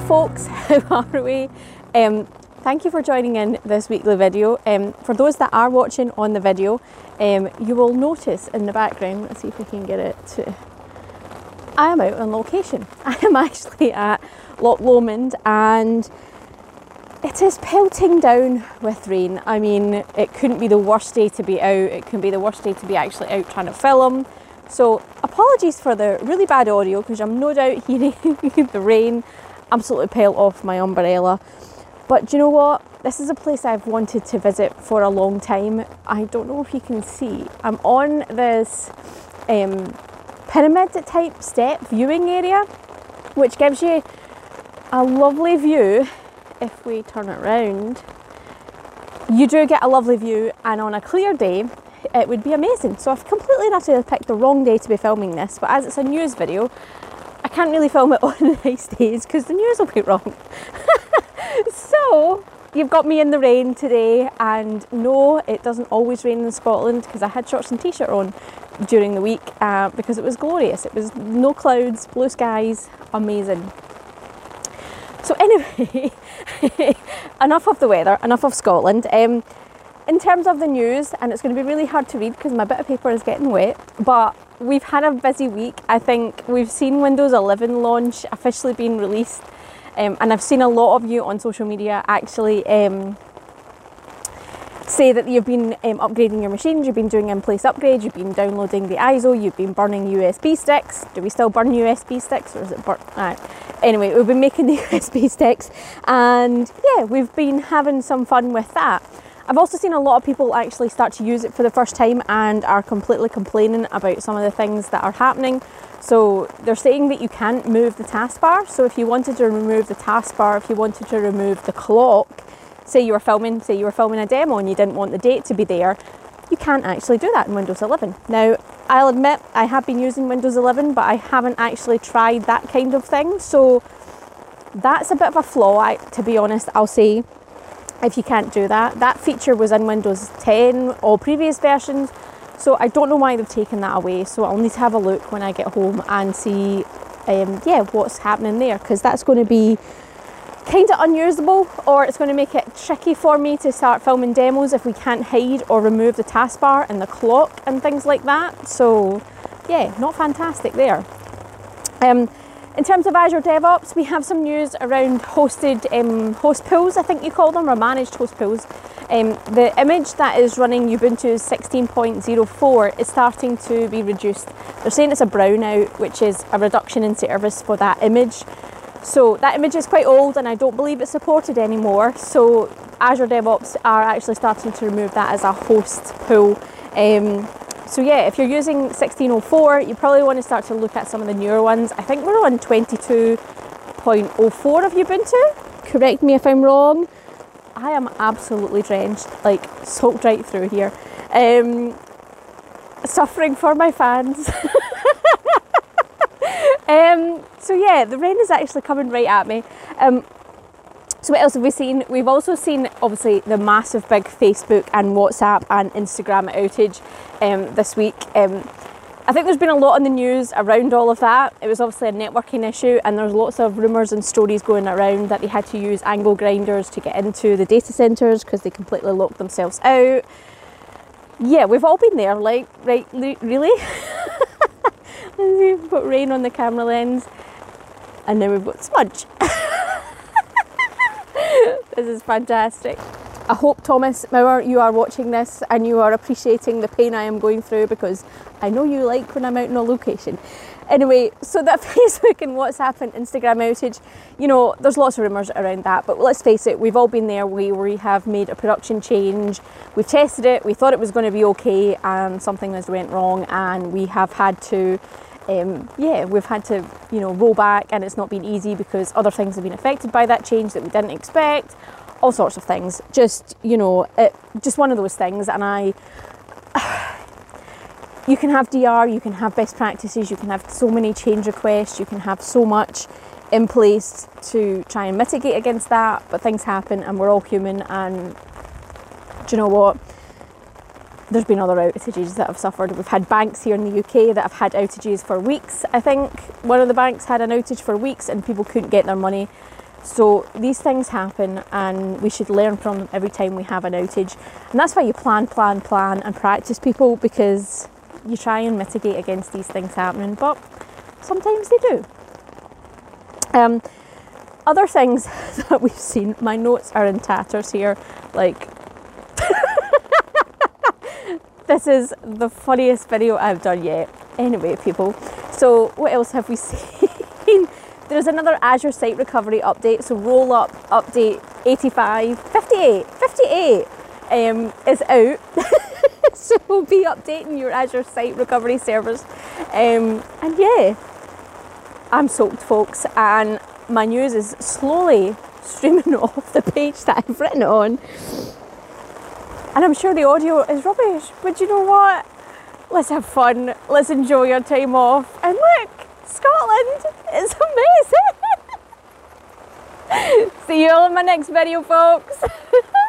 folks, how are we? Um, thank you for joining in this weekly video. Um, for those that are watching on the video, um, you will notice in the background, let's see if we can get it to. I am out on location. I am actually at Loch Lomond and it is pelting down with rain. I mean, it couldn't be the worst day to be out, it can be the worst day to be actually out trying to film. So, apologies for the really bad audio because I'm no doubt hearing the rain absolutely pelt off my umbrella. But do you know what? This is a place I've wanted to visit for a long time. I don't know if you can see. I'm on this um, pyramid type step viewing area, which gives you a lovely view if we turn it around. You do get a lovely view, and on a clear day, it would be amazing. So I've completely and utterly picked the wrong day to be filming this, but as it's a news video, can't really film it on nice days because the news will be wrong. so you've got me in the rain today, and no, it doesn't always rain in Scotland because I had shorts and t-shirt on during the week uh, because it was glorious. It was no clouds, blue skies, amazing. So anyway, enough of the weather, enough of Scotland. Um, in terms of the news, and it's going to be really hard to read because my bit of paper is getting wet, but we've had a busy week. I think we've seen Windows 11 launch officially being released, um, and I've seen a lot of you on social media actually um, say that you've been um, upgrading your machines, you've been doing in place upgrades, you've been downloading the ISO, you've been burning USB sticks. Do we still burn USB sticks or is it burnt? Right. Anyway, we've been making the USB sticks, and yeah, we've been having some fun with that. I've also seen a lot of people actually start to use it for the first time and are completely complaining about some of the things that are happening. So they're saying that you can't move the taskbar. So if you wanted to remove the taskbar, if you wanted to remove the clock, say you were filming, say you were filming a demo and you didn't want the date to be there, you can't actually do that in Windows 11. Now, I'll admit I have been using Windows 11, but I haven't actually tried that kind of thing. So that's a bit of a flaw, to be honest, I'll say if you can't do that. That feature was in Windows 10 or previous versions, so I don't know why they've taken that away. So I'll need to have a look when I get home and see, um, yeah, what's happening there because that's going to be kind of unusable or it's going to make it tricky for me to start filming demos if we can't hide or remove the taskbar and the clock and things like that. So yeah, not fantastic there. Um, in terms of Azure DevOps, we have some news around hosted um, host pools, I think you call them, or managed host pools. Um, the image that is running Ubuntu 16.04 is starting to be reduced. They're saying it's a brownout, which is a reduction in service for that image. So that image is quite old and I don't believe it's supported anymore. So Azure DevOps are actually starting to remove that as a host pool. Um, so yeah, if you're using 1604, you probably want to start to look at some of the newer ones. I think we're on 22.04 of Ubuntu. Correct me if I'm wrong. I am absolutely drenched, like soaked right through here. Um, suffering for my fans. um, so yeah, the rain is actually coming right at me. Um, so what else have we seen? We've also seen obviously the massive big Facebook and WhatsApp and Instagram outage um, this week. Um, I think there's been a lot in the news around all of that. It was obviously a networking issue, and there's lots of rumours and stories going around that they had to use angle grinders to get into the data centres because they completely locked themselves out. Yeah, we've all been there, like, right, really? we've got rain on the camera lens, and then we've got smudge. this is fantastic. I hope Thomas you are watching this and you are appreciating the pain I am going through because I know you like when I'm out in a location. Anyway, so that Facebook and WhatsApp and Instagram outage, you know, there's lots of rumours around that, but let's face it, we've all been there. We, we have made a production change, we've tested it, we thought it was going to be okay, and something has went wrong, and we have had to um, yeah, we've had to, you know, roll back and it's not been easy because other things have been affected by that change that we didn't expect, all sorts of things. Just, you know, it, just one of those things. And I, you can have DR, you can have best practices, you can have so many change requests, you can have so much in place to try and mitigate against that, but things happen and we're all human. And do you know what? There's been other outages that have suffered. We've had banks here in the UK that have had outages for weeks. I think one of the banks had an outage for weeks and people couldn't get their money. So these things happen and we should learn from them every time we have an outage. And that's why you plan, plan, plan and practice people because you try and mitigate against these things happening, but sometimes they do. Um, other things that we've seen, my notes are in tatters here. Like, this is the funniest video I've done yet. Anyway, people, so what else have we seen? There's another Azure Site Recovery update, so roll up update 85, 58, 58 um, is out. so we'll be updating your Azure Site Recovery servers. Um, and yeah, I'm soaked, folks, and my news is slowly streaming off the page that I've written on. And I'm sure the audio is rubbish, but you know what? Let's have fun. Let's enjoy our time off. And look, Scotland is amazing. See you all in my next video, folks.